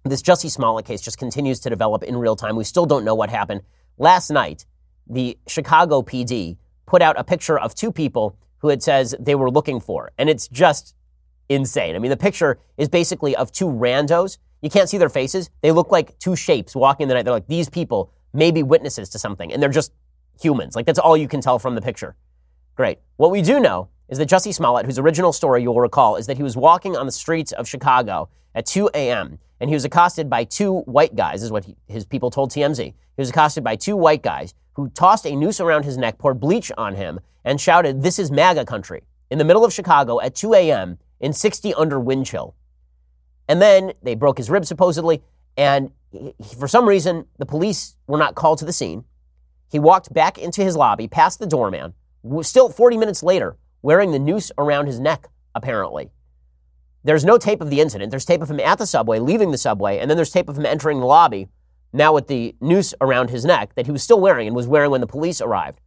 this Jussie Smollett case just continues to develop in real time. We still don't know what happened. Last night, the Chicago PD put out a picture of two people who it says they were looking for, and it's just insane. I mean, the picture is basically of two randos. You can't see their faces. They look like two shapes walking in the night. They're like, these people may be witnesses to something, and they're just humans. Like, that's all you can tell from the picture. Great. What we do know is that Jussie Smollett, whose original story you'll recall, is that he was walking on the streets of Chicago at 2 a.m and he was accosted by two white guys, is what he, his people told TMZ. He was accosted by two white guys who tossed a noose around his neck, poured bleach on him, and shouted, This is MAGA country, in the middle of Chicago at 2 a.m. in 60 under wind chill. And then they broke his rib, supposedly, and he, for some reason, the police were not called to the scene. He walked back into his lobby, past the doorman, still 40 minutes later, wearing the noose around his neck, apparently. There's no tape of the incident. There's tape of him at the subway, leaving the subway, and then there's tape of him entering the lobby, now with the noose around his neck that he was still wearing and was wearing when the police arrived.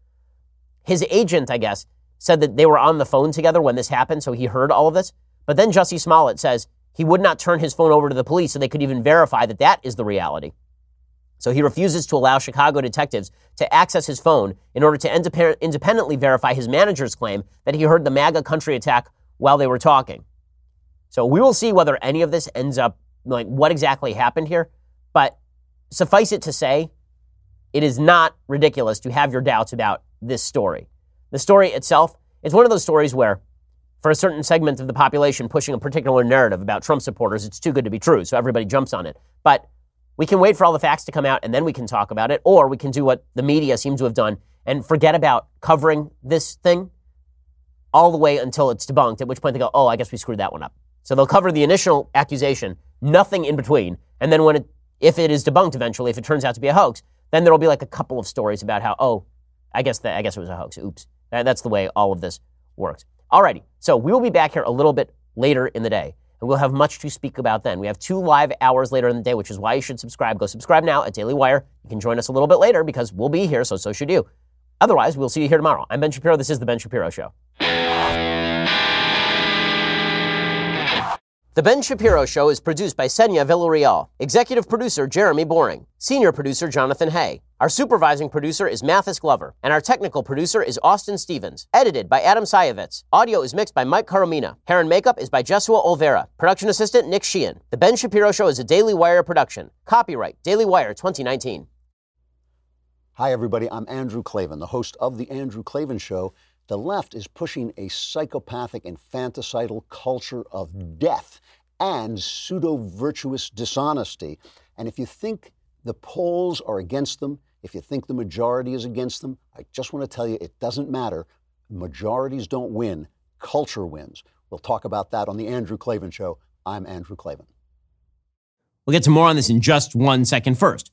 His agent, I guess, said that they were on the phone together when this happened, so he heard all of this. But then Jussie Smollett says he would not turn his phone over to the police so they could even verify that that is the reality. So he refuses to allow Chicago detectives to access his phone in order to independently verify his manager's claim that he heard the MAGA country attack while they were talking. So we will see whether any of this ends up like what exactly happened here. But suffice it to say, it is not ridiculous to have your doubts about this story. The story itself is one of those stories where, for a certain segment of the population pushing a particular narrative about Trump supporters, it's too good to be true, so everybody jumps on it. But we can wait for all the facts to come out and then we can talk about it, or we can do what the media seems to have done and forget about covering this thing all the way until it's debunked, at which point they go, oh, I guess we screwed that one up. So they'll cover the initial accusation, nothing in between, and then when it, if it is debunked eventually, if it turns out to be a hoax, then there'll be like a couple of stories about how, oh, I guess that I guess it was a hoax. Oops. That's the way all of this works. Alrighty. So we will be back here a little bit later in the day, and we'll have much to speak about then. We have two live hours later in the day, which is why you should subscribe. Go subscribe now at Daily Wire. You can join us a little bit later because we'll be here, so so should you. Otherwise, we'll see you here tomorrow. I'm Ben Shapiro. This is the Ben Shapiro Show. The Ben Shapiro Show is produced by Senya Villarreal, executive producer Jeremy Boring, senior producer Jonathan Hay. Our supervising producer is Mathis Glover, and our technical producer is Austin Stevens. Edited by Adam Sajevic. Audio is mixed by Mike Coromina. Hair and makeup is by Jesua Olvera. Production assistant Nick Sheehan. The Ben Shapiro Show is a Daily Wire production. Copyright Daily Wire 2019. Hi, everybody. I'm Andrew Klavan, the host of The Andrew Klavan Show. The left is pushing a psychopathic, infanticidal culture of death and pseudo virtuous dishonesty. And if you think the polls are against them, if you think the majority is against them, I just want to tell you it doesn't matter. Majorities don't win, culture wins. We'll talk about that on The Andrew Klavan Show. I'm Andrew Klavan. We'll get to more on this in just one second. First,